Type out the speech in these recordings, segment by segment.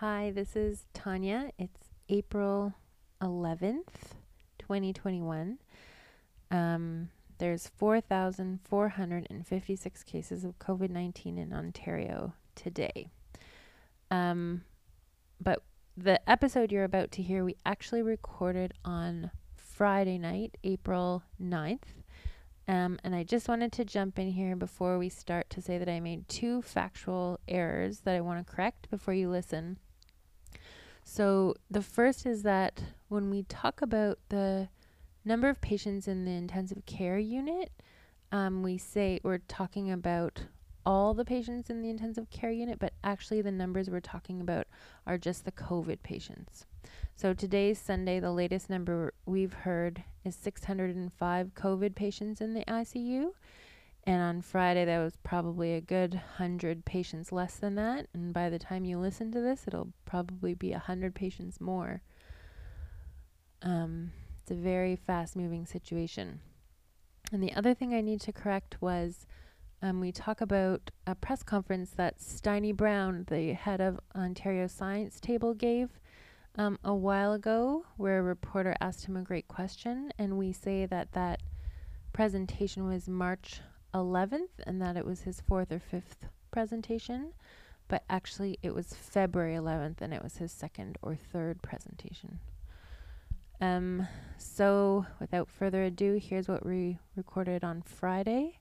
Hi, this is Tanya. It's April 11th, 2021. Um, there's 4,456 cases of COVID 19 in Ontario today. Um, but the episode you're about to hear, we actually recorded on Friday night, April 9th. Um, and I just wanted to jump in here before we start to say that I made two factual errors that I want to correct before you listen. So, the first is that when we talk about the number of patients in the intensive care unit, um, we say we're talking about all the patients in the intensive care unit, but actually the numbers we're talking about are just the COVID patients. So today's Sunday, the latest number we've heard is 605 COVID patients in the ICU. And on Friday, that was probably a good 100 patients less than that. And by the time you listen to this, it'll probably be 100 patients more. Um, it's a very fast moving situation. And the other thing I need to correct was um, we talk about a press conference that Steini Brown, the head of Ontario Science Table, gave um, a while ago, where a reporter asked him a great question. And we say that that presentation was March 11th and that it was his fourth or fifth presentation. But actually, it was February 11th and it was his second or third presentation. Um, so, without further ado, here's what we recorded on Friday.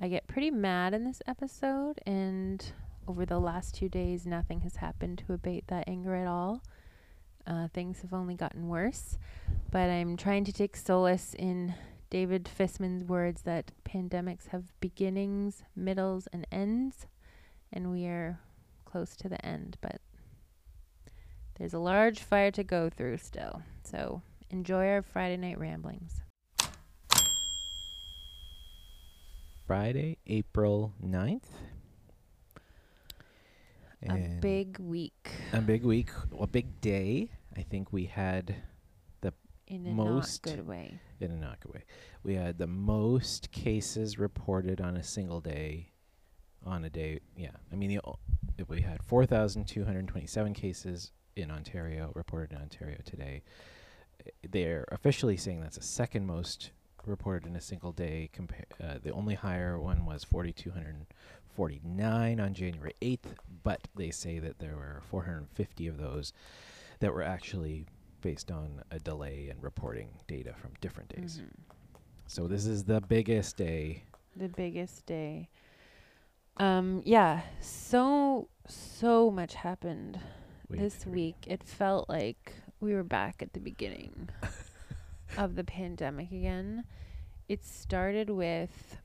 I get pretty mad in this episode, and over the last two days, nothing has happened to abate that anger at all. Uh, things have only gotten worse, but I'm trying to take solace in David Fisman's words that pandemics have beginnings, middles, and ends, and we are close to the end, but there's a large fire to go through still. So enjoy our Friday night ramblings. Friday, April 9th. a big week a big week, a big day. I think we had the in a most good way. In a not way. We had the most cases reported on a single day. On a day, yeah. I mean, the, we had 4,227 cases in Ontario reported in Ontario today. Uh, They're officially saying that's the second most reported in a single day. Compa- uh, the only higher one was 4,249 on January 8th, but they say that there were 450 of those that were actually based on a delay in reporting data from different days. Mhm. So this is the biggest day. The biggest day. Um, yeah, so so much happened this week. It felt like we were back at the beginning of the pandemic again. It started with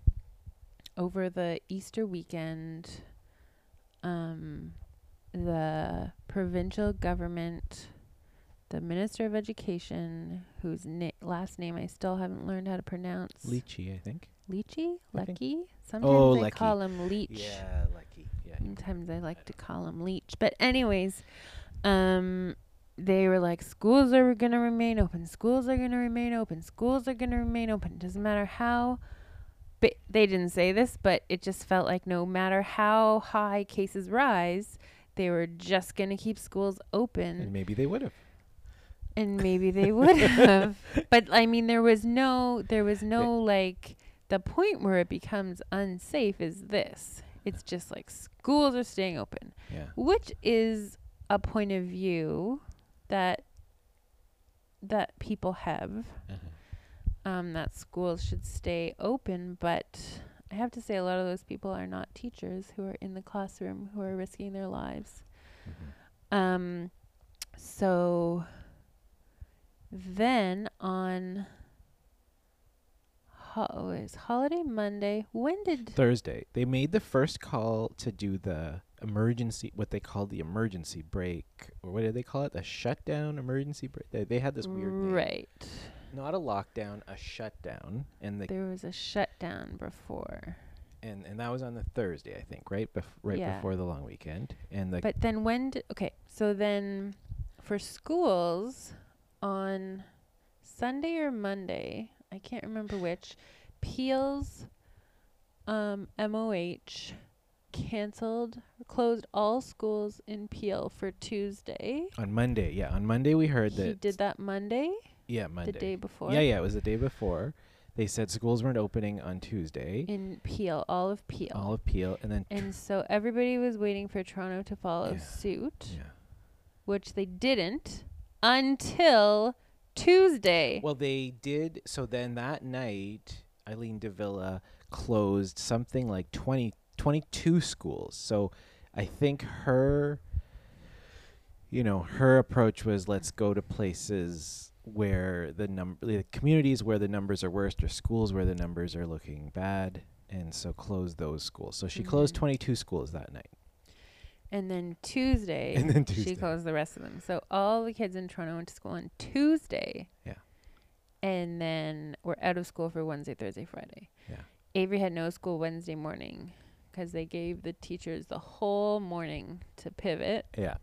over the Easter weekend um the provincial government the minister of education whose na- last name I still haven't learned how to pronounce Lychee, I think. Leachy? I think- Lecky? Sometimes Oh, I Lecky. call him Leech. Yeah, lucky. Yeah. Sometimes I like to call him Leech. But anyways, um they were like schools are going to remain open. Schools are going to remain open. Schools are going to remain open. Doesn't matter how but they didn't say this, but it just felt like no matter how high cases rise, they were just going to keep schools open And maybe they would have. And maybe they would have but i mean there was no there was no like the point where it becomes unsafe is this it's just like schools are staying open Yeah. which is a point of view that that people have Uh-huh. um that schools should stay open but i have to say a lot of those people are not teachers who are in the classroom who are risking their lives Mhm. um, so then on ho- oh, is holiday Monday. When did Thursday, they made the first call to do the emergency, what they called the emergency break, or what did they call it? The shutdown emergency break. They, they had this weird name. right? Not a lockdown, a shutdown, and the There was a shutdown before, and and that was on the Thursday, I think, right, bef- right Yeah. before the long weekend, and the but then when did okay? So then for schools on Sunday or Monday, I can't remember which. Peel's um, MOH canceled, closed all schools in Peel for Tuesday. On Monday, yeah, on Monday we heard He that. did that Monday, yeah, Monday. the day before. Yeah, yeah, it was the day before. They said schools weren't opening on Tuesday. In Peel, all of Peel. All of Peel, and then and so everybody was waiting for Toronto to follow Yeah. suit, yeah. which they didn't until Tuesday. Well, they did. So then that night, Eileen de Villa closed something like 20, 22 schools. So I think her, you know, her approach was let's go to places where the number, the communities where the numbers are worst, or schools where the numbers are looking bad, and so close those schools. So she closed Mhm. twenty two schools that night. And then Tuesday, And then Tuesday. she closed the rest of them. So all the kids in Toronto went to school on Tuesday. Yeah. And then we're out of school for Wednesday, Thursday, Friday. Yeah. Avery had no school Wednesday morning because they gave the teachers the whole morning to pivot. Yeah.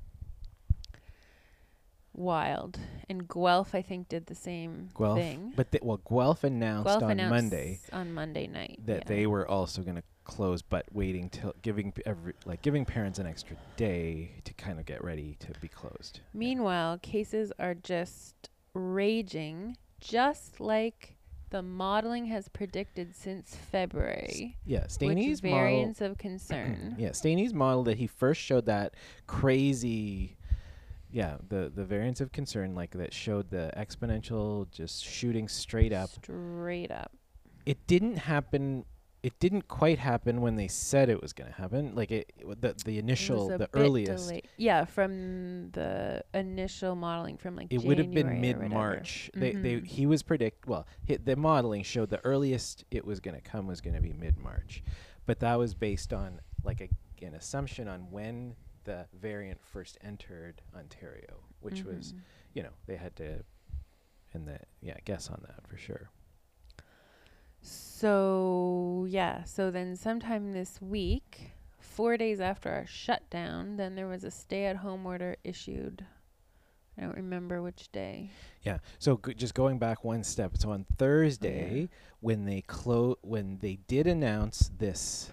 Wild. And Guelph, I think, did the same Guelph, thing. but they, well, Guelph announced Guelph on announced Monday on Monday night that yeah. they were also going to close, but waiting till giving p- every like giving parents an extra day to kind of get ready to be closed. Meanwhile, cases are just raging, just like the modeling has predicted since February. yeah, Which Steini's model. variants of concern? yeah, Steini's model that he first showed that crazy. Yeah, the the variants of concern like that showed the exponential just shooting straight up. Straight up. It didn't happen. It didn't quite happen when they said it was going to happen. Like it, it- the the It initial, was the earliest. Yeah, from the initial modeling from like it would have been mid March. They they Mhm. he was predict well hi the modeling showed the earliest it was going to come was going to be mid March, but that was based on like a, an assumption on when the variant first entered Ontario, which was Mhm. you know they had to and the yeah guess on that for sure. So yeah, so then sometime this week, four days after our shutdown, then there was a stay-at-home order issued. I don't remember which day. Yeah. So g- just going back one step, so on Thursday oh, when they clo- when they did announce this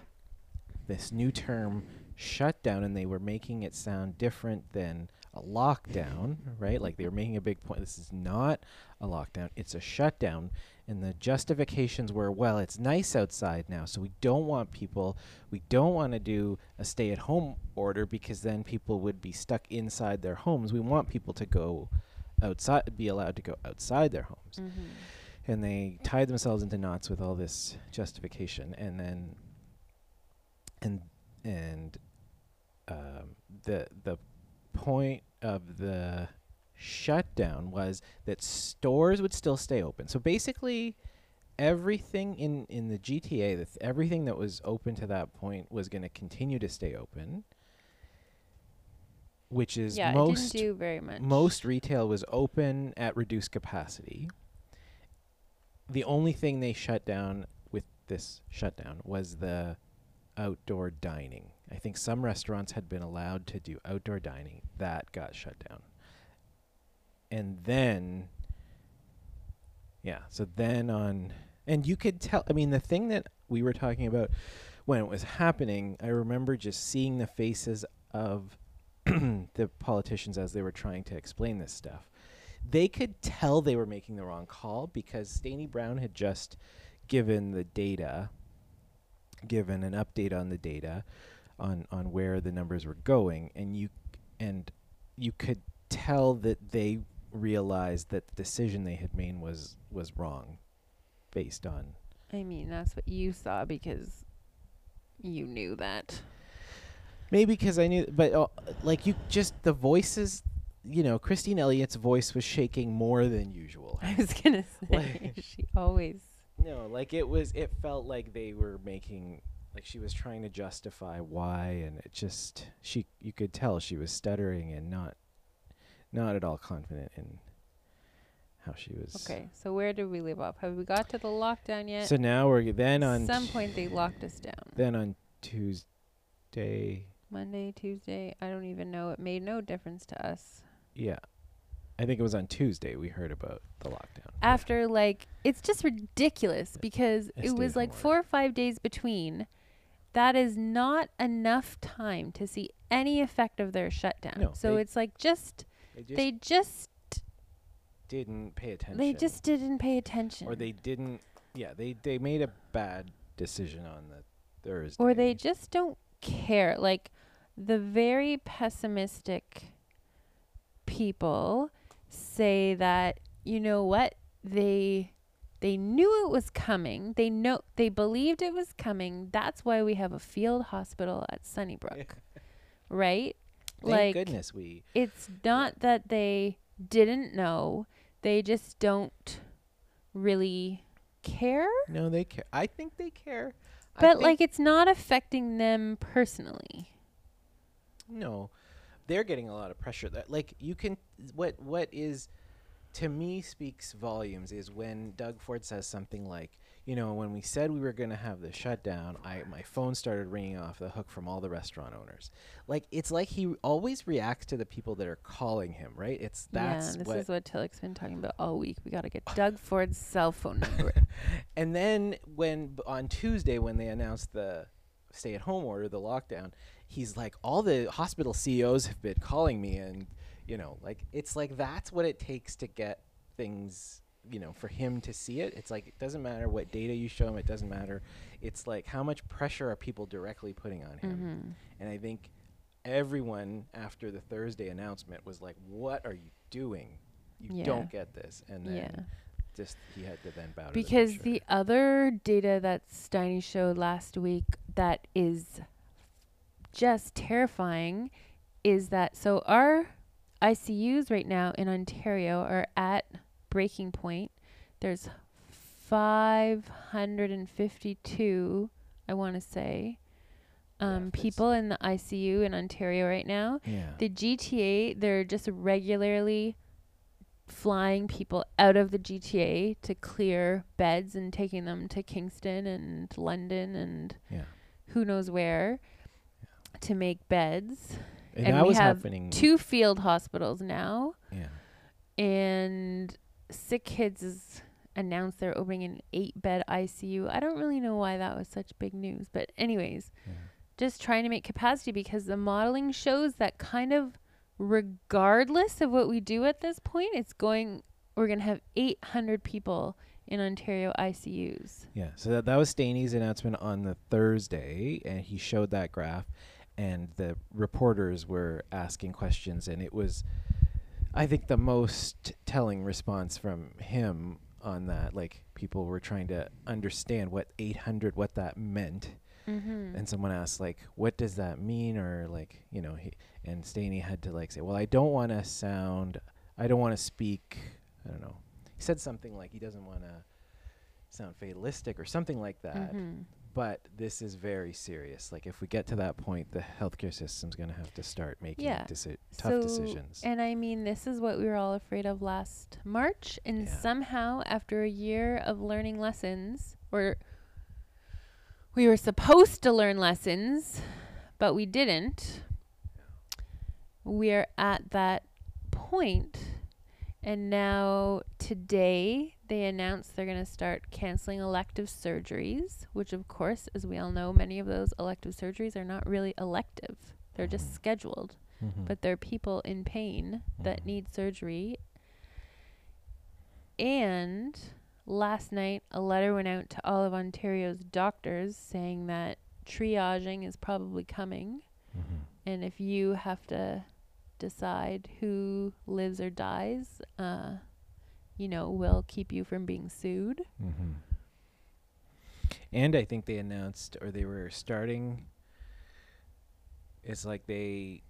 this new term shutdown and they were making it sound different than a lockdown, right? Like they were making a big point this is not a lockdown, it's a shutdown and the justifications were well, it's nice outside now, so we don't want people we don't want to do a stay at home order because then people would be stuck inside their homes. We want people to go outside be allowed to go outside their homes Mm-hmm. and they tied themselves into knots with all this justification and then and and um, the the point of the shutdown was that stores would still stay open so basically everything in in the GTA that everything that was open to that point was going to continue to stay open which is Yeah, most do very much. most retail was open at reduced capacity. The only thing they shut down with this shutdown was the outdoor dining. I think some restaurants had been allowed to do outdoor dining. That got shut down. And then yeah, so then on and you could tell I mean the thing that we were talking about when it was happening, I remember just seeing the faces of the politicians as they were trying to explain this stuff. They could tell they were making the wrong call because Steini Brown had just given the data, given an update on the data, on on where the numbers were going, and you and you could tell that they realized that the decision they had made was was wrong, based on I mean, that's what you saw because you knew that. Maybe because I knew, but uh, like you just the voices, you know, Christine Elliott's voice was shaking more than usual. I was gonna say Like- she always. no, like it was, it felt like they were making, like she was trying to justify why, and it just she, you could tell she was stuttering and not, not at all confident in how she was. Okay, so where did we leave off? Have we got to the lockdown yet? So now we're then on some t- point they locked us down. then on Tuesday, Monday, Tuesday. I don't even know. It made no difference to us. yeah, I think it was on Tuesday we heard about the lockdown. Yeah. After like, it's just ridiculous because it was like four or five days between, that is not enough time to see any effect of their shutdown. No, so it's like just They just they just didn't pay attention. they just didn't pay attention. or they didn't. Yeah, they they made a bad decision on the Thursday. or they just don't care. Like the very pessimistic people say that you know what they they knew it was coming. They know they believed it was coming. That's why we have a field hospital at Sunnybrook. right? Thank like goodness we. it's not that they didn't know. They just don't really care. No, they care. I think they care. But like it's not affecting them personally. No, they're getting a lot of pressure. That like you can what what is to me speaks volumes is when Doug Ford says something like, you know, when we said we were going to have the shutdown, I my phone started ringing off the hook from all the restaurant owners. Like it's like he always reacts to the people that are calling him, right? It's that's yeah, this what is what Tillich's been talking about all week. We got to get Doug Ford's cell phone number. And then when on Tuesday when they announced the stay-at-home order, the lockdown, he's like, all the hospital CEOs have been calling me, and you know, like it's like that's what it takes to get things. You know, for him to see it, it's like it doesn't matter what data you show him. It doesn't matter. It's like how much pressure are people directly putting on him. hmm And I think everyone after the Thursday announcement was like, "What are you doing? You Yeah. don't get this." And then Yeah. just he had to then bow to Because pressure. the other data that Steini showed last week that is just terrifying is that so our ICUs right now in Ontario are at breaking point. There's 552, I want to say, um, that's- people in the ICU in Ontario right now. yeah. The GTA, they're just regularly flying people out of the GTA to clear beds and taking them to Kingston and London and Yeah. who knows where to make beds. And, And that we was have happening. Two field hospitals now, Yeah. and Sick Kids has announced they're opening an eight bed ICU. I don't really know why that was such big news, but anyways, yeah. just trying to make capacity because the modeling shows that kind of regardless of what we do at this point, it's going we're going to have 800 people in Ontario ICUs. Yeah. So that, that was Steini's announcement on the Thursday, and he showed that graph, and the reporters were asking questions, and it was, I think, the most telling response from him on that. Like people were trying to understand what 800, what that meant, Mm-hmm. and someone asked like, "What does that mean?" Or like, you know, he and Steini had to like say, "Well, I don't want to sound, I don't want to speak, I don't know." He said something like he doesn't want to sound fatalistic or something like that. Mm-hmm. But this is very serious. Like if we get to that point, the healthcare system's going to have to start making Yeah. deci- tough So- decisions. And I mean, this is what we were all afraid of last March. And Yeah. somehow, after a year of learning lessons, or we were supposed to learn lessons, but we didn't, we're at that point. And now, today, they announced they're going to start canceling elective surgeries, which, of course, as we all know, many of those elective surgeries are not really elective, they're just Mhm. scheduled Mhm. but they're people in pain that Mhm. need surgery. And last night, a letter went out to all of Ontario's doctors saying that triaging is probably coming. Mhm. And if you have to decide who lives or dies, uh, you know, will keep you from being sued. Mhm. And I think they announced, or they were starting. It's like they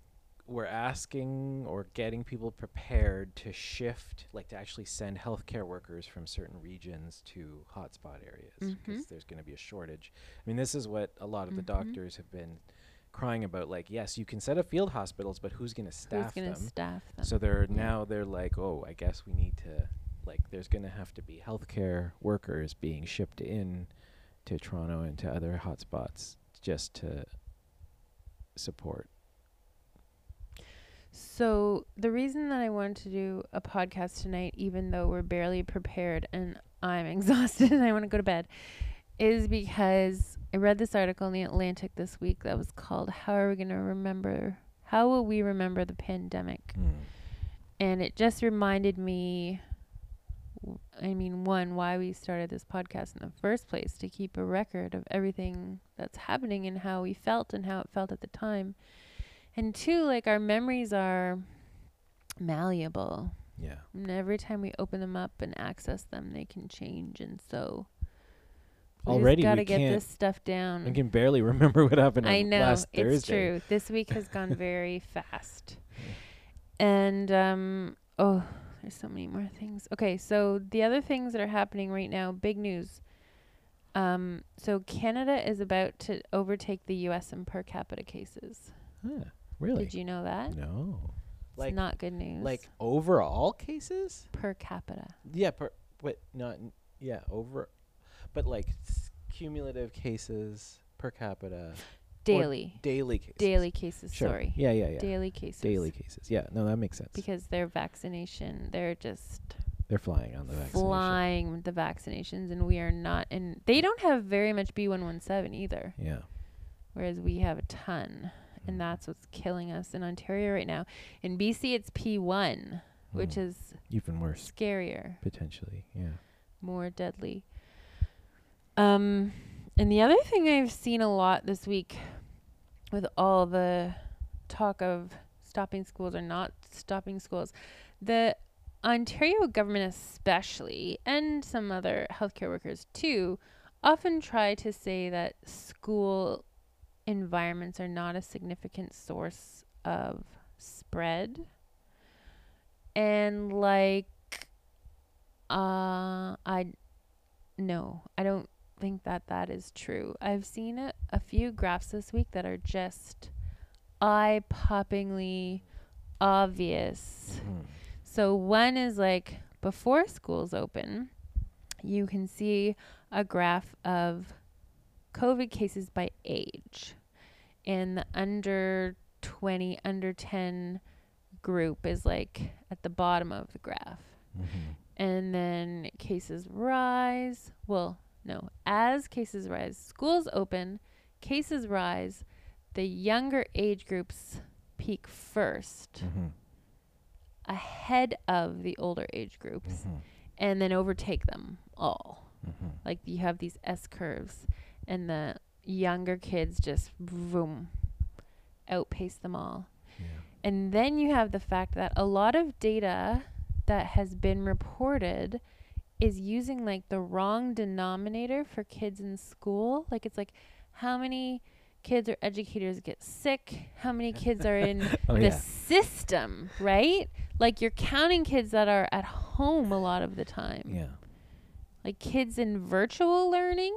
were asking or getting people prepared to shift, like to actually send healthcare workers from certain regions to hotspot areas because Mhm. there's going to be a shortage. I mean, this is what a lot of the Mhm. doctors have been crying about. Like, yes, you can set up field hospitals, but who's going to staff Who's going to them? staff them? So they're Yeah. now they're like, oh, I guess we need to like. There's going to have to be healthcare workers being shipped in to Toronto and to other hotspots just to support. So the reason that I wanted to do a podcast tonight, even though we're barely prepared and I'm exhausted and I want to go to bed, is because I read this article in the Atlantic this week that was called "How Are We Going to Remember? How Will We Remember the Pandemic?" Mm. And it just reminded me. w- I mean, one, why we started this podcast in the first place to keep a record of everything that's happening and how we felt and how it felt at the time. And two, like our memories are malleable. Yeah. And every time we open them up and access them, they can change. And so we Already we gotta get this stuff down. I can barely remember what happened I know last it's Thursday. true. This week has gone very fast, and um, oh, there's so many more things. Okay, so the other things that are happening right now, big news. Um, so Canada is about to overtake the U.S. in per capita cases. Huh, really? Did you know that? No. It's Like not good news. like overall cases? per capita. Yeah, per but not yeah, over but like s- cumulative cases per capita. Daily. daily cases. Daily cases, Sure. sorry. Yeah, yeah, yeah. Daily cases. Daily cases. Yeah, no, that makes sense. Because their vaccination, they're just They're flying on the vaccination. flying the vaccinations, and we are not. And they don't have very much B117 either, Yeah. whereas we have a ton. And that's what's killing us in Ontario right now. In BC, it's P1, which Mm. is even worse scarier, potentially. Yeah. more deadly. Um, and the other thing I've seen a lot this week with all the talk of stopping schools or not stopping schools, the Ontario government, especially, and some other healthcare workers too, often try to say that school environments are not a significant source of spread. And like, uh, I no, I don't think that that is true. I've seen a, a few graphs this week that are just eye poppingly obvious. Mhm. So one is like before schools open, you can see a graph of COVID cases by age. And the under 20, under 10 group is like at the bottom of the graph. Mhm. And then cases rise. Well, no, as cases rise, schools open, cases rise, the younger age groups peak first Mhm. ahead of the older age groups Mhm. and then overtake them all. Mhm. Like you have these S curves and the younger kids just boom outpace them all. Yeah. And then you have the fact that a lot of data that has been reported is using like the wrong denominator for kids in school. Like it's like how many kids or educators get sick, how many kids are in Oh the yeah. system, right? Like you're counting kids that are at home a lot of the time. Yeah. Like kids in virtual learning,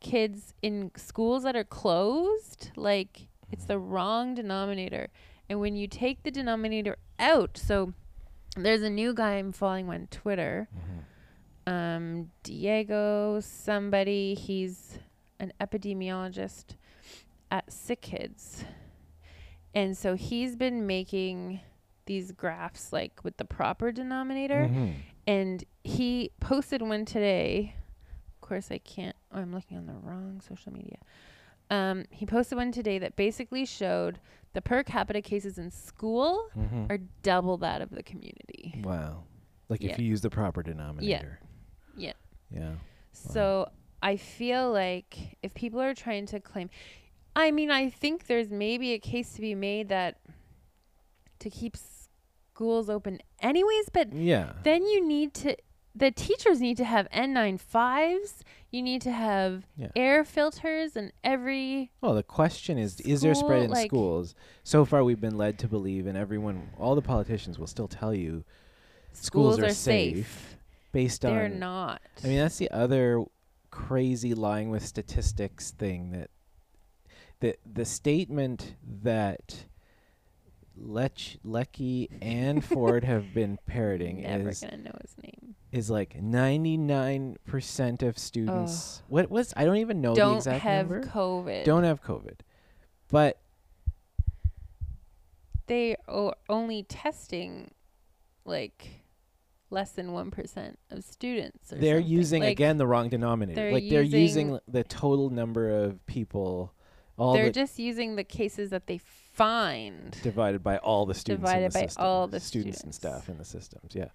kids in schools that are closed, like it's mm-hmm. the wrong denominator. And when you take the denominator out, so there's a new guy I'm following on Twitter, Mhm. um, Diego somebody, he's an epidemiologist at Sick Kids. And so he's been making these graphs like with the proper denominator Mhm. and he posted one today. Of course, I can't. Oh, I'm looking on the wrong social media. Um, he posted one today that basically showed the per capita cases in school Mhm. are double that of the community. Wow. Like Yeah. if you use the proper denominator. Yeah. Yeah. Yeah. So I feel like if people are trying to claim, I mean, I think there's maybe a case to be made that to keep schools open anyways, but Yeah. then you need to the teachers need to have N95s. You need to have Yeah. air filters in every Well, the question is is there spread in like- schools? So far we've been led to believe and everyone all the politicians will still tell you schools, Schools are are safe safe. based They're on not. I mean that's the other crazy lying with statistics thing that the the statement that Lech Lecky and Ford have been parroting Never is gonna know his name. Is like 99% of students what was I don't even know the Don't exact have number COVID. don't have covid but they are only testing like less than 1% of students. Or they're something. using Like, again the wrong denominator. they're Like they're using the total number of people, all They're the just using the cases that they find. divided by all the students in Divided the by system, all the students and students. staff in the systems. Yeah.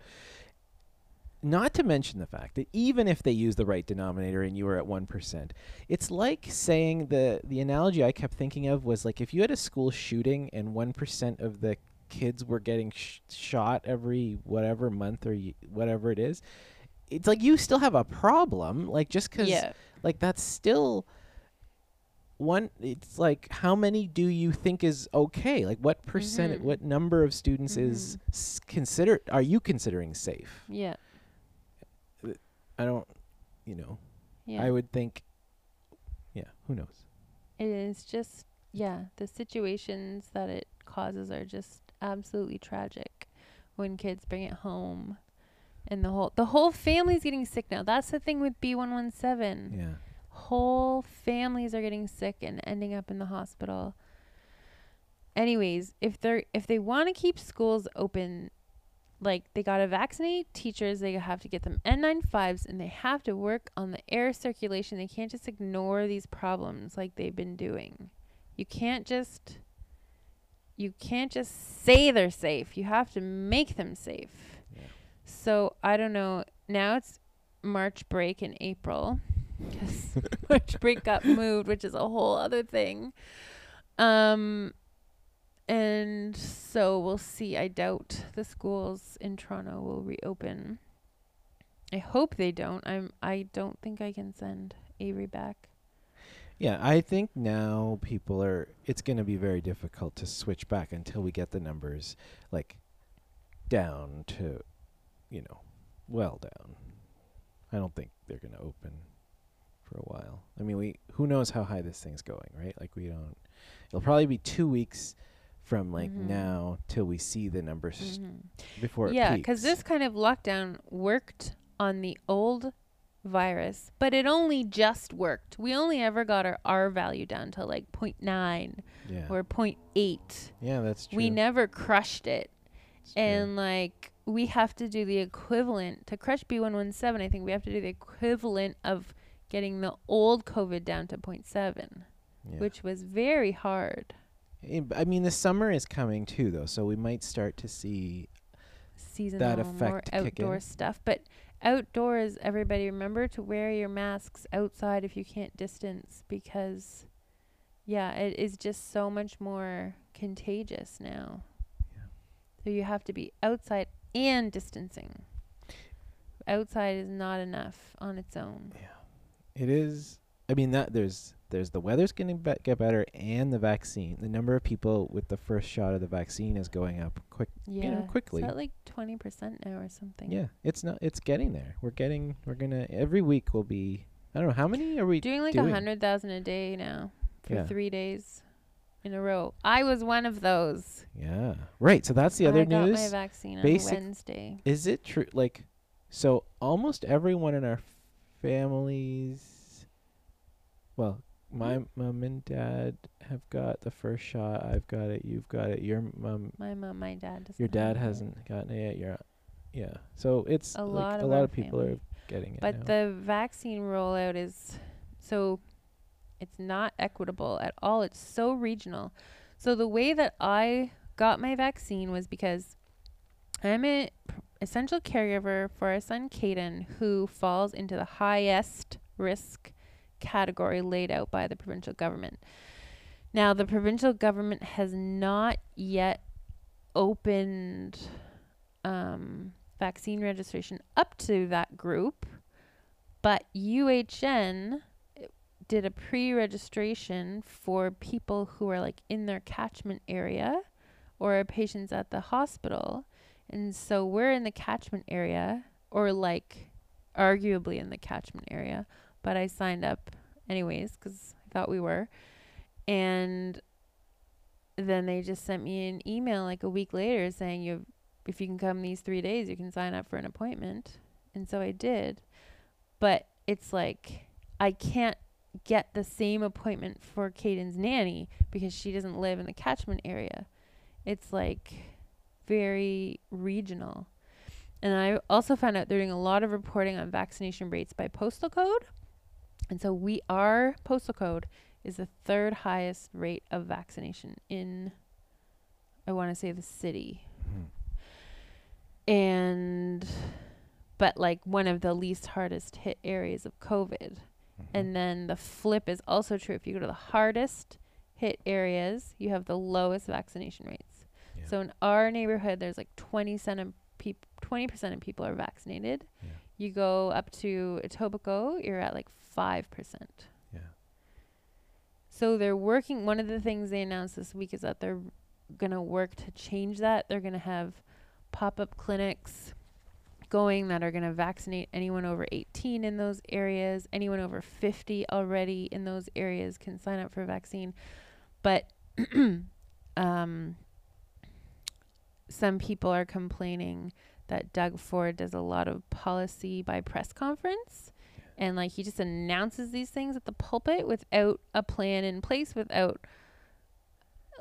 Not to mention the fact that even if they use the right denominator and you were at one percent, it's like saying the the analogy I kept thinking of was like if you had a school shooting and one percent of the kids were getting sh- shot every whatever month or y- whatever it is, it's like you still have a problem. Like just because Yeah. like that's still one it's like how many do you think is okay like what percent Mhm. what number of students is s- considered are you considering safe Yeah. I don't you know Yeah. i would think yeah who knows It is just yeah, the situations that it causes are just absolutely tragic when kids bring it home. And the whole the whole family's getting sick now. That's the thing with B117. yeah Whole families are getting sick and ending up in the hospital. Anyways, if they're if they want to keep schools open, like they got to vaccinate teachers, they have to get them N95s and they have to work on the air circulation. They can't just ignore these problems like they've been doing. You can't just you can't just say they're safe. You have to make them safe. Yeah. So, I don't know. Now it's March break in April cuz March break got moved, which is a whole other thing. Um and so we'll see. I doubt the schools in Toronto will reopen. I hope they don't. I'm I don't think I can send Avery back. yeah i think now people are it's going to be very difficult to switch back until we get the numbers like down to you know well down i don't think they're going to open for a while i mean we who knows how high this thing's going right like we don't it'll probably be two weeks from like Mhm. now till we see the numbers Mhm. before it Yeah, because this kind of lockdown worked on the old virus, but it only just worked. We only ever got our R value down to like 0.9 yeah or 0.8. yeah that's true We never crushed it. True. And like we have to do the equivalent to crush B117. I think we have to do the equivalent of getting the old COVID down to 0.7, yeah. which was very hard. Eh, I mean the summer is coming too though so we might start to see seasonal, more effect in? outdoor stuff. But outdoors, everybody remember to wear your masks outside if you can't distance because, yeah, it is just so much more contagious now. Yeah. So you have to be outside and distancing. Outside is not enough on its own. Yeah, it is. I mean that there's there's the weather's going to be- get better and the vaccine. The number of people with the first shot of the vaccine is going up quick. Yeah, know, quickly. It's at like twenty percent now or something. Yeah, it's not. It's getting there. We're getting. We're gonna every week will be. I don't know how many are we doing like a hundred thousand a day now for Yeah. three days in a row. I was one of those. Yeah. Right. So that's the other I got my news. vaccine Basic- on Wednesday. Is it true? Like, so almost everyone in our families. Well, my mom and dad have got the first shot. I've got it. You've got it. Your mom My mom, my dad doesn't. Your dad hasn't gotten it yet. You're, yeah. So it's A like lot a of lot of people family. are getting it But now. the vaccine rollout is so it's not equitable at all. It's so regional. So the way that I got my vaccine was because I'm a p- essential caregiver for our son Caden, who falls into the highest risk category laid out by the provincial government. Now, the provincial government has not yet opened um, vaccine registration up to that group, but UHN did a pre-registration for people who are like in their catchment area or patients at the hospital. And so we're in the catchment area or like arguably in the catchment area, but I signed up anyways cuz I thought we were. And then they just sent me an email like a week later saying you if you can come these 3 days you can sign up for an appointment. And so I did. But it's like I can't get the same appointment for Caden's nanny because she doesn't live in the catchment area. It's like very regional. And I also found out they're doing a lot of reporting on vaccination rates by postal code. And so we our postal code is the third highest rate of vaccination in I want to say the city. Hmm. And but like one of the least hardest hit areas of COVID. Mhm. And then the flip is also true. If you go to the hardest hit areas, you have the lowest vaccination rates. Yeah. So in our neighborhood, there's like 20 percent of peop- 20% of people are vaccinated. Yeah. You go up to Etobicoke, you're at like 5%. Yeah. So they're working. One of the things they announced this week is that they're going to work to change that. They're going to have pop up clinics going that are going to vaccinate anyone over 18 in those areas. Anyone over 50 already in those areas can sign up for a vaccine. But um, some people are complaining that Doug Ford does a lot of policy by press conference. And like he just announces these things at the pulpit without a plan in place, without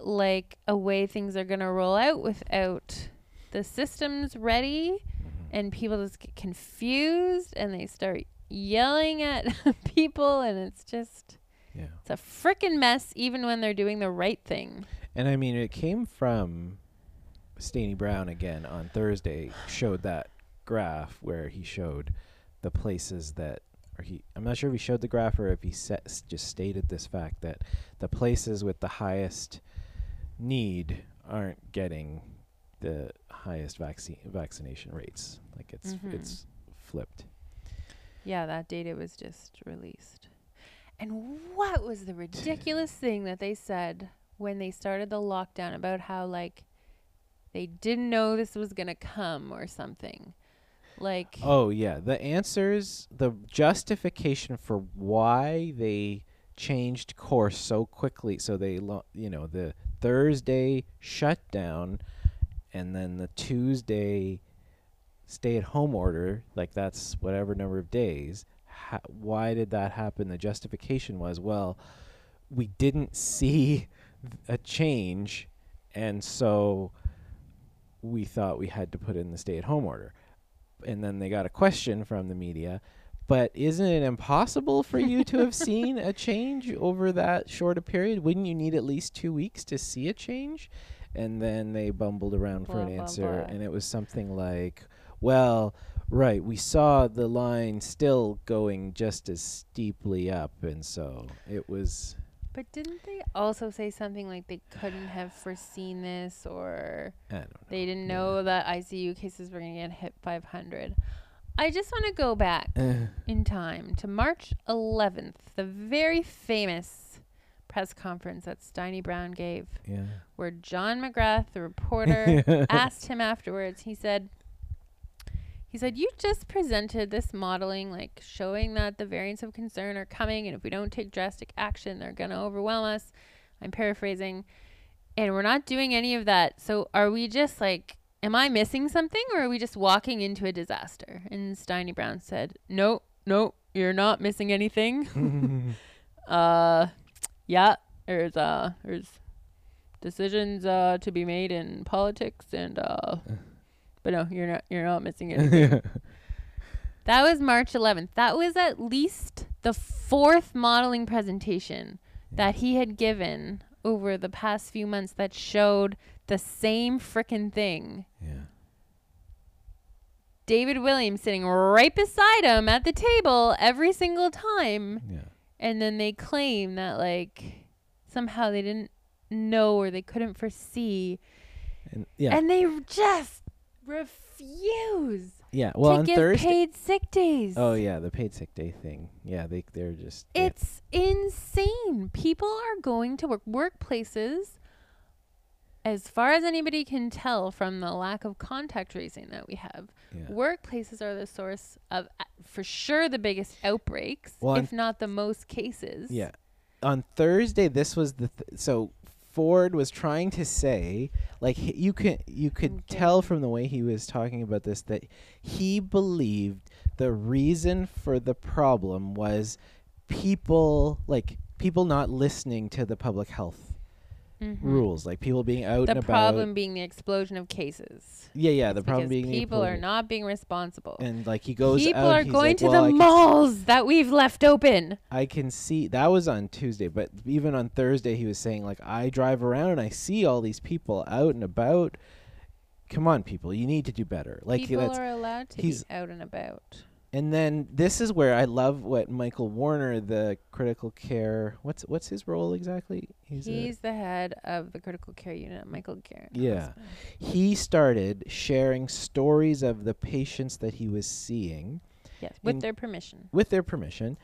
like a way things are going to roll out, without the systems ready. Mhm. And people just get confused and they start yelling at people. And it's just, Yeah. it's a freaking mess, even when they're doing the right thing. And I mean, it came from Steini Brown again on Thursday. Showed that graph where he showed the places that, or he, I'm not sure if he showed the graph or if he set, just stated this fact that the places with the highest need aren't getting the highest vaccine vaccination rates. Like it's Mhm. it's flipped. Yeah, that data was just released. And what was the ridiculous thing that they said when they started the lockdown about how like they didn't know this was going to come or something? Like Oh yeah, the answers, the justification for why they changed course so quickly. So they, lo- you know, the Thursday shutdown, and then the Tuesday stay-at-home order. Like that's whatever number of days. Ha- why did that happen? The justification was, well, we didn't see a change, and so we thought we had to put in the stay-at-home order and then they got a question from the media. But isn't it impossible for you to have seen a change over that short a period? Wouldn't you need at least two weeks to see a change? And then they bumbled around for Blah, an blah, answer, blah. and it was something like, "Well, right, we saw the line still going just as steeply up, and so it was." But didn't they also say something like they couldn't have foreseen this or I don't know. they didn't Yeah. know that ICU cases were going to get hit 500? I just want to go back Eh, in time to March 11th, the very famous press conference that Steini Brown gave, yeah. where John McGrath, the reporter, asked him afterwards. He said, "He said you just presented this modeling, like showing that the variants of concern are coming, and if we don't take drastic action, they're gonna overwhelm us." I'm paraphrasing, and we're not doing any of that. So are we just like? Am I missing something, or are we just walking into a disaster? And Steini Brown said, "No, no, you're not missing anything. uh, yeah, there's uh, there's decisions uh to be made in politics, and uh, but no, you're not you're not missing anything." that was March 11th. That was at least the fourth modeling presentation that he had given over the past few months that showed the same frickin' thing. yeah. David Williams sitting right beside him at the table every single time. Yeah. And then they claim that, like, somehow they didn't know or they couldn't foresee. And yeah. And they just refuse yeah. Well, to on give Thursday. paid sick days. Oh yeah, the paid sick day thing. Yeah, they they're just yeah. It's insane. People are going to work. Workplaces, as far as anybody can tell from the lack of contact tracing that we have, yeah. workplaces are the source of, uh, for sure, the biggest outbreaks, Well, if not the most cases. Yeah. On Thursday, this was the th- so Ford was trying to say like he, you can you could Okay. tell from the way he was talking about this that he believed the reason for the problem was people like people not listening to the public health Mhm. rules, like people being out The and problem about. being the explosion of cases. Yeah, yeah. The It's problem because being the people are not being responsible. And like he goes people out, are going like, to "Well, the I malls that we've left open. I can see that was on Tuesday, but even on Thursday he was saying like I drive around and I see all these people out and about. Come on, people, you need to do better. Like people are allowed to be out and about. And then this is where I love what Michael Warner, the critical care. What's what's his role exactly? He's, a- the head of the critical care unit, at Michael Garron. Yeah. he started sharing stories of the patients that he was seeing Yes, with their permission. with their permission,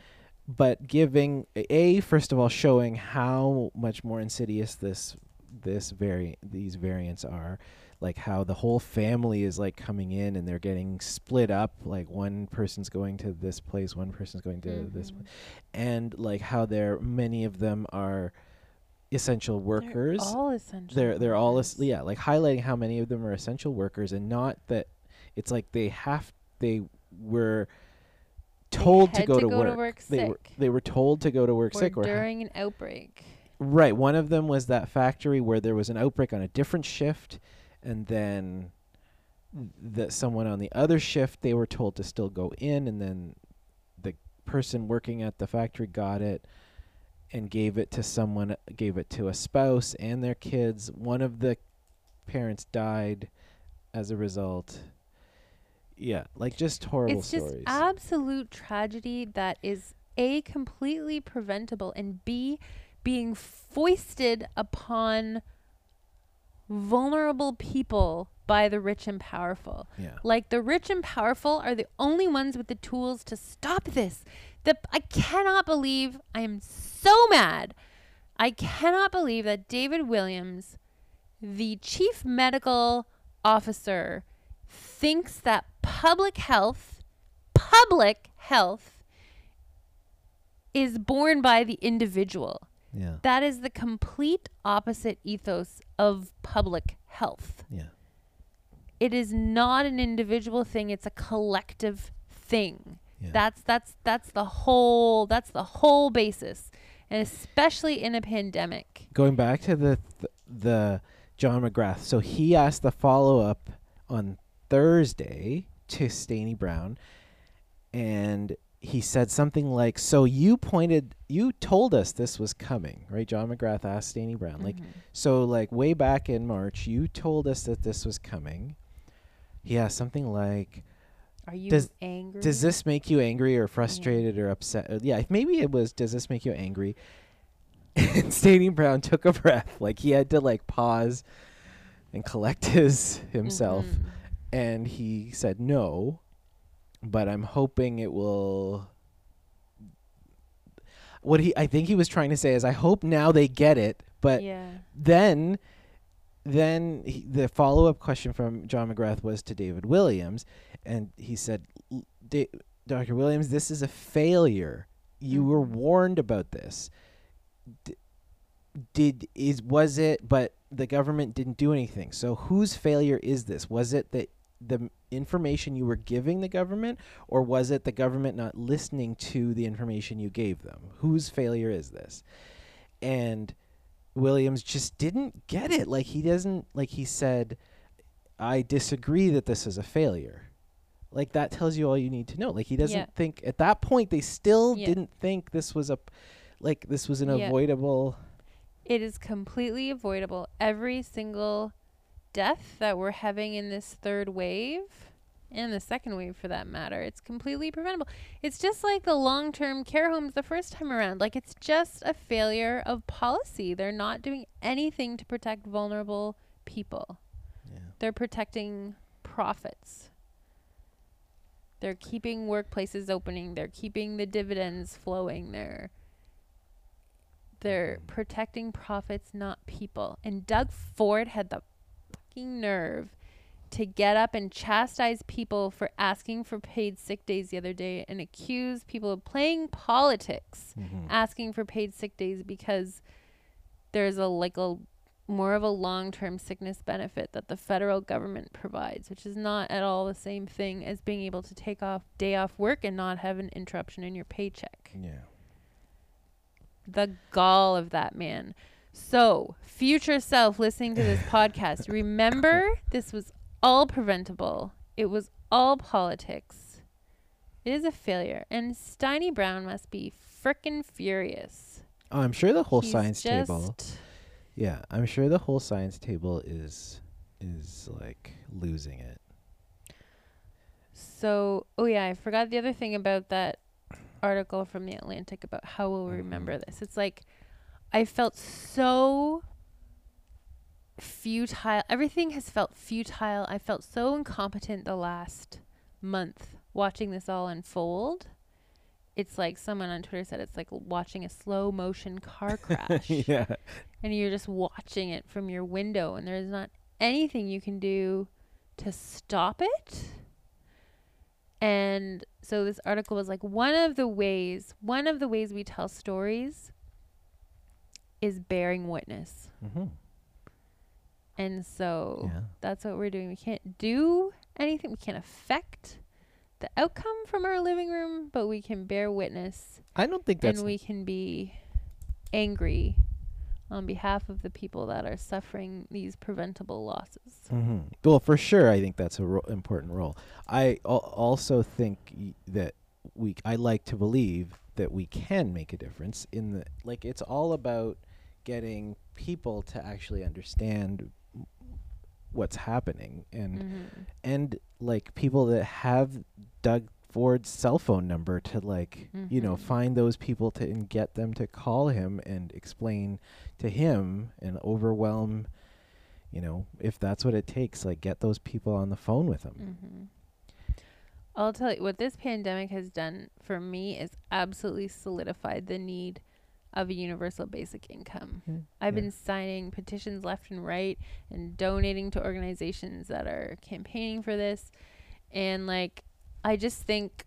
but giving a first of all showing how much more insidious this this vari- these variants are, like how the whole family is like coming in and they're getting split up. Like one person's going to this place, one person's going to this, Mhm. place, and like how there many of them are essential workers. They're all essential. they're they're all es- yeah like highlighting how many of them are essential workers and not that it's like they have they were They told to go, to, go work. to work they sick. were they were told to go to work or sick or ha- during an outbreak. right one of them was that factory where there was an outbreak on a different shift and then that someone on the other shift they were told to still go in and then the person working at the factory got it and gave it to someone gave it to a spouse and their kids. One of the parents died as a result. Yeah like just horrible it's just stories. absolute tragedy that is a completely preventable and b being foisted upon vulnerable people by the rich and powerful. Yeah. Like the rich and powerful are the only ones with the tools to stop this. The, i cannot believe i am so mad. I cannot believe that david williams the chief medical officer thinks that public health public health is borne by the individual. Yeah. That is the complete opposite ethos of public health. Yeah. It is not an individual thing it's a collective thing. Yeah. That's that's that's the whole that's the whole basis and especially in a pandemic. Going back to the th- the John McGrath. So he asked the follow up on Thursday to Steini Brown, and he said something like, "So you pointed, you told us this was coming, right?" John McGrath asked Steini Brown, like, Mhm. "So like way back in March, you told us that this was coming." He asked something like, are you does- angry does this make you angry or frustrated or upset? Uh, Yeah, maybe it was. Does this make you angry? And Steini Brown took a breath, like he had to like pause and collect his himself, Mhm. and he said no, but I'm hoping it will. What he, I think he was trying to say is, I hope now they get it, but yeah then then he, the follow-up question from John McGrath was to David Williams and he said Dr. Williams this is a failure you were Mhm. warned about this D- did is was it but the government didn't do anything so whose failure is this was it that the information you were giving the government or was it the government not listening to the information you gave them whose failure is this and Williams just didn't get it. Like he doesn't like he said, I disagree that this is a failure. Like that tells you all you need to know. Like he doesn't Yeah. think at that point they still Yeah. didn't think this was a like this was an Yeah. avoidable it is completely avoidable every single death that we're having in this third wave and the second wave for that matter it's completely preventable. It's just like the long-term care homes the first time around. Like it's just a failure of policy. They're not doing anything to protect vulnerable people. Yeah. they're protecting profits. They're keeping workplaces opening. They're keeping the dividends flowing. They're they're Mhm. protecting profits not people. And doug ford had the fucking nerve to get up and chastise people for asking for paid sick days the other day and accuse people of playing politics Mhm. asking for paid sick days because there's a like a more of a long-term sickness benefit that the federal government provides, which is not at all the same thing as being able to take off day off work and not have an interruption in your paycheck. yeah. The gall of that man. So, future self listening to this podcast, remember this was all preventable. It was all politics. It is a failure. And Steini Brown must be frickin' furious. Oh, I'm sure the whole He's science table. Yeah, I'm sure the whole science table is is like losing it. So, oh yeah, I forgot the other thing about that article from the Atlantic about how we'll remember Mhm. this. It's like I felt so futile. Everything has felt futile. I felt so incompetent the last month watching this all unfold. It's like someone on Twitter said it's like watching a slow motion car crash yeah. and you're just watching it from your window and there's not anything you can do to stop it. And so this article was like one of the ways, one of the ways we tell stories is bearing witness. Mm-hmm. And so Yeah. that's what we're doing. We can't do anything, we can't affect the outcome from our living room, but we can bear witness I don't think that's and we can be angry on behalf of the people that are suffering these preventable losses. hmm Well, for sure, I think that's a ro- important role. I al- also think y- that we. I like to believe that we can make a difference in the like. It's all about getting people to actually understand what's happening and Mhm. and like people that have Doug Ford's cell phone number to like you know Mhm. find those people to and get them to call him and explain to him and overwhelm you know if that's what it takes like get those people on the phone with him Mhm. I'll tell you what this pandemic has done for me is absolutely solidified the need of a universal basic income. Yeah, I've yeah. been signing petitions left and right and donating to organizations that are campaigning for this. And like, I just think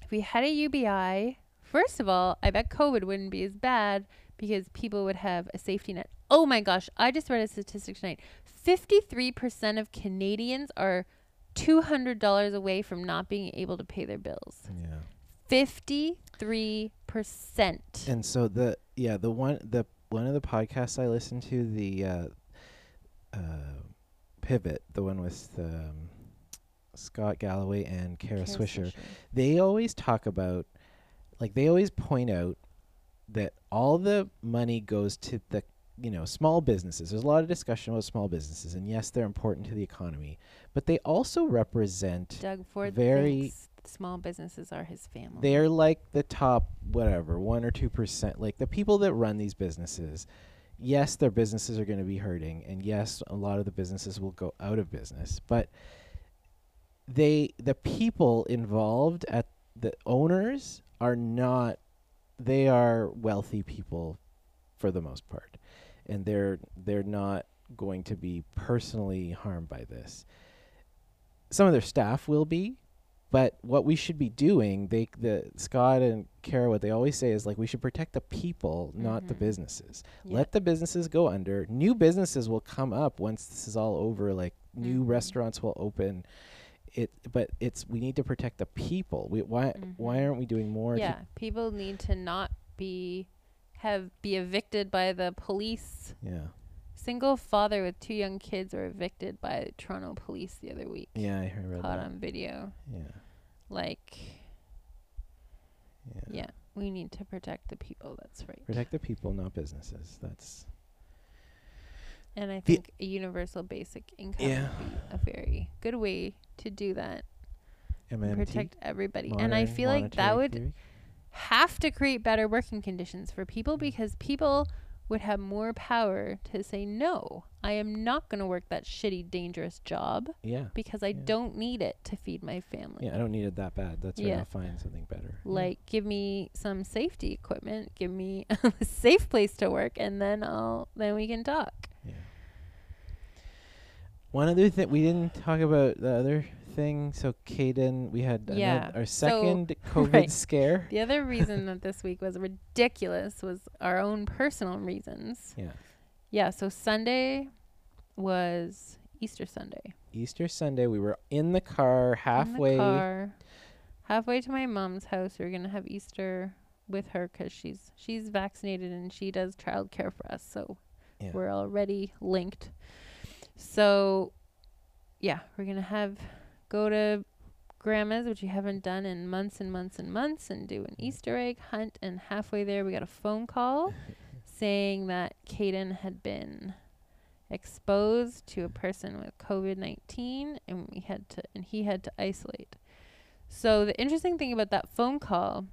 if we had a UBI, first of all, I bet COVID wouldn't be as bad because people would have a safety net. Oh my gosh, I just read a statistic tonight 53% of Canadians are $200 away from not being able to pay their bills. yeah 53%. And so the yeah the one the one of the podcasts i listened to the uh uh pivot the one with um scott galloway and kara, Kara swisher they always talk about like they always point out that all the money goes to the you know small businesses. There's a lot of discussion about small businesses and yes they're important to the economy but they also represent Doug Ford very- small businesses are his family. they're like the top whatever 1 or 2% like the people that run these businesses yes their businesses are going to be hurting and yes a lot of the businesses will go out of business but they the people involved at the owners are not they are wealthy people for the most part and they're they're not going to be personally harmed by this some of their staff will be but what we should be doing they the scott and kara what they always say is like we should protect the people not the Mhm. businesses Yeah. let the businesses go under new businesses will come up once this is all over like new Mhm. restaurants will open it but it's we need to protect the people we why why Mhm. aren't we doing more yeah, people need to not be have be evicted by the police. yeah Single father with two young kids were evicted by Toronto police the other week. yeah i heard Caught that on video. yeah Like, yeah yeah, we need to protect the people. That's right. protect the people not businesses that's And I think a universal basic income Yeah. would be a very good way to do that. MMT, protect everybody. And I feel like that monetary would theory. have to create better working conditions for people mm. because people would have more power to say no. I am not going to work that shitty dangerous job yeah because I Yeah. don't need it to feed my family. yeah i don't need it that bad that's right Yeah. i'll find something better Yeah. Like give me some safety equipment, give me a safe place to work and then I'll then we can talk. Yeah. One other thing we didn't talk about the other thing. So Caden, we had Yeah, our so- second COVID right. scare. The other reason that this week was ridiculous was our own personal reasons. Yeah. Yeah, so Sunday was Easter Sunday. Easter Sunday, we were in the car in the halfway. car, halfway to my mom's house. We were gonna have Easter with her because she's she's vaccinated and she does childcare for us. So Yeah. we're already linked. So yeah, we're gonna have go to grandma's, which we haven't done in months and months and months, and do an Easter egg hunt. And halfway there, we got a phone call saying that Caden had been exposed to a person with COVID nineteen, and we had to, and he had to isolate. So the interesting thing about that phone call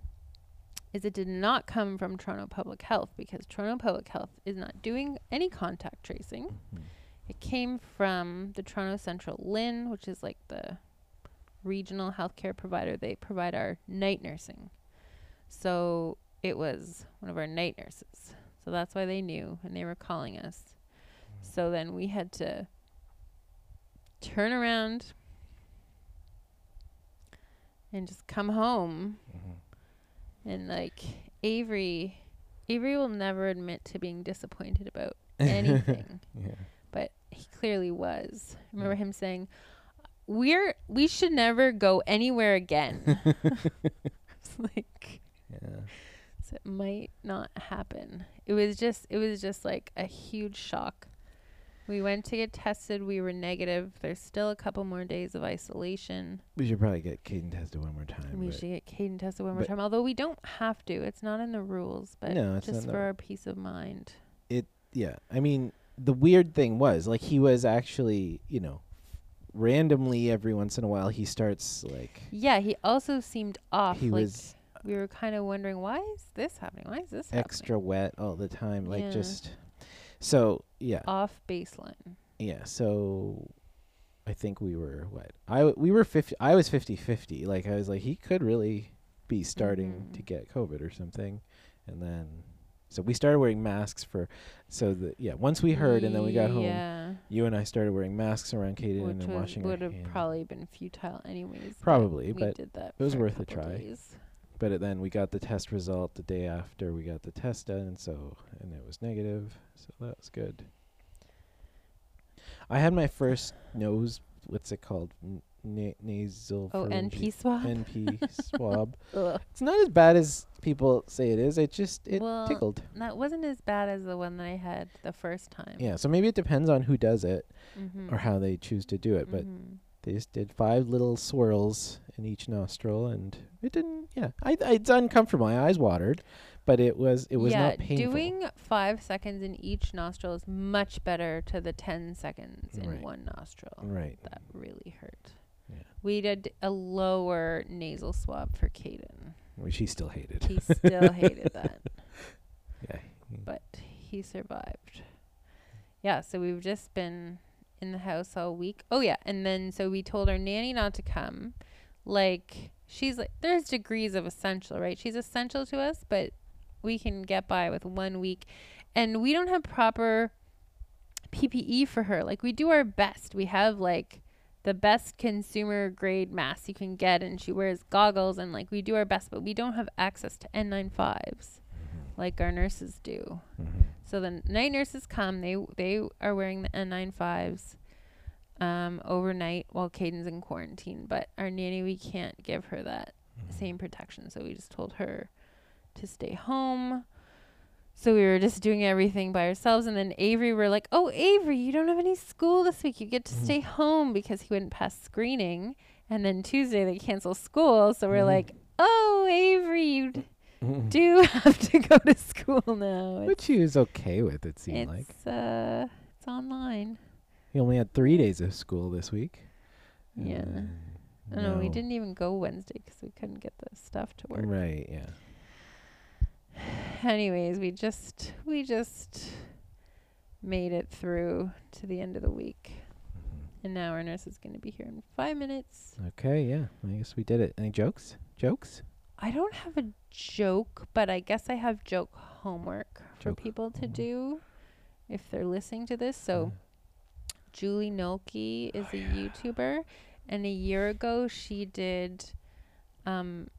is it did not come from Toronto Public Health because Toronto Public Health is not doing any contact tracing. Mhm. It came from the Toronto Central LHIN, which is like the regional healthcare provider. They provide our night nursing. So it was one of our night nurses. So that's why they knew and they were calling us. So then we had to turn around and just come home Mhm. and like Avery Avery will never admit to being disappointed about anything Yeah. but he clearly was. I remember Yeah. him saying, "We're we should never go anywhere again." It's like Yeah. so it might not happen. It was just it was just like a huge shock. We went to get tested. We were negative. There's still a couple more days of isolation. We should probably get Caden tested one more time. we should get Caden tested one more time. Although we don't have to. It's not in the rules, but No, it's just for our peace of mind. It yeah. I mean, the weird thing was like he was actually, you know, randomly every once in a while he starts like Yeah, he also seemed off. he like was we were kind of wondering why is this happening? Why is this happening? extra wet all the time, like Yeah. just. So yeah, off baseline. yeah. So I think we were what I w- we were fifty. I was 50-50. Like I was like he could really be starting to Mhm. get COVID or something, and then so we started wearing masks for. So the yeah once we heard and then we got home. Yeah, You and I started wearing masks around Caden which and then was, washing would have probably been futile anyways. but Probably, we but did that. it was worth a couple try. days. But it, then we got the test result the day after we got the test done, so and it was negative, so that was good. I had my first nose. What's it called? N- na- nasal. Oh, NP swab. NP swab. It's not as bad as people say it is. It just it Well, tickled. That wasn't as bad as the one that I had the first time. Yeah, so maybe it depends on who does it Mm-hmm. or how they choose to do it. But they just did five little swirls in each nostril, and it didn't. Yeah, I, I it's uncomfortable. My eyes watered, but it was it was yeah, not painful. doing five seconds in each nostril is much better to the ten seconds in Right. one nostril. right. That really hurt. Yeah. We did a lower nasal swab for Caden. Which he still hated. He still hated that, yeah. but he survived. Yeah, so we've just been in the house all week. Oh yeah, and then so we told our nanny not to come. Like she's like there's degrees of essential, right? She's essential to us, but we can get by with one week. And we don't have proper PPE for her. Like we do our best. We have like the best consumer grade mask you can get and she wears goggles and like we do our best, but we don't have access to N95s like our nurses do. Mhm. So the night nurses come. They they are wearing the N95s um, overnight while Caden's in quarantine. But our nanny, we can't give her that Mhm. same protection. So we just told her to stay home. So we were just doing everything by ourselves. And then Avery, we're like, oh, Avery, you don't have any school this week. You get to Mhm. stay home because he wouldn't pass screening. And then Tuesday they cancel school. So we're Mhm. like, oh, Avery, you Mhm. do have to go to school now. Which he was okay with. It seemed like it's uh it's online. he only had three days of school this week. Yeah. then Oh, no, we didn't even go Wednesday 'cause we couldn't get the stuff to work. Right. Yeah. Anyways, we just we just made it through to the end of the week, Mhm. and now our nurse is going to be here in five minutes. Okay. Yeah. I guess we did it. Any jokes? Jokes? I don't have a joke, but I guess I have joke homework for people to homework. do if they're listening to this. So. Uh, Julie Nolke is Oh, a yeah. YouTuber, and a year ago she did um,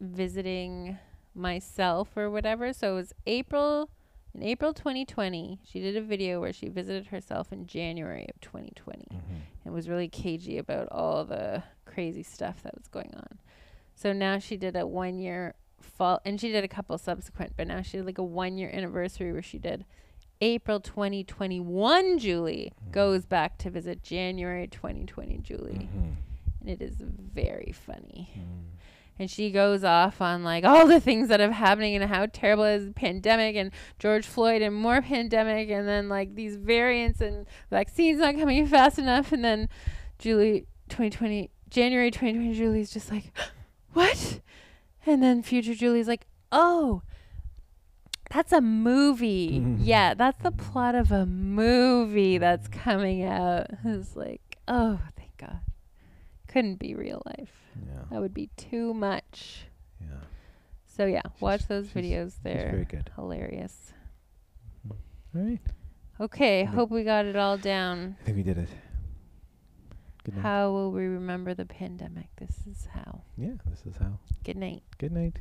visiting myself or whatever. So it was April in April 2020. She did a video where she visited herself in January of 2020. mhm. It was really cagey about all the crazy stuff that was going on. So now she did a one year fall, and she did a couple subsequent, but now she did like a one year anniversary where she did April 2021 Julie Mhm. goes back to visit January 2020 Julie. Mhm. And it is very funny. Mm. And she goes off on like all the things that are happening and how terrible is the pandemic and George Floyd and more pandemic and then like these variants and vaccines not coming fast enough and then Julie 2020 January 2020 Julie's just like what? And then future Julie's like, "Oh, that's a movie. Yeah, that's the plot of a movie that's coming out." It's like, "Oh, thank God." Couldn't be real life. Yeah. That would be too much. Yeah. So yeah, watch those she's- videos. She's They're very good. hilarious. Mm-hmm. All right. Okay, hope we got it all down. I think we did it. Good night. How will we remember the pandemic? This is how. Yeah, this is how. Good night. Good night.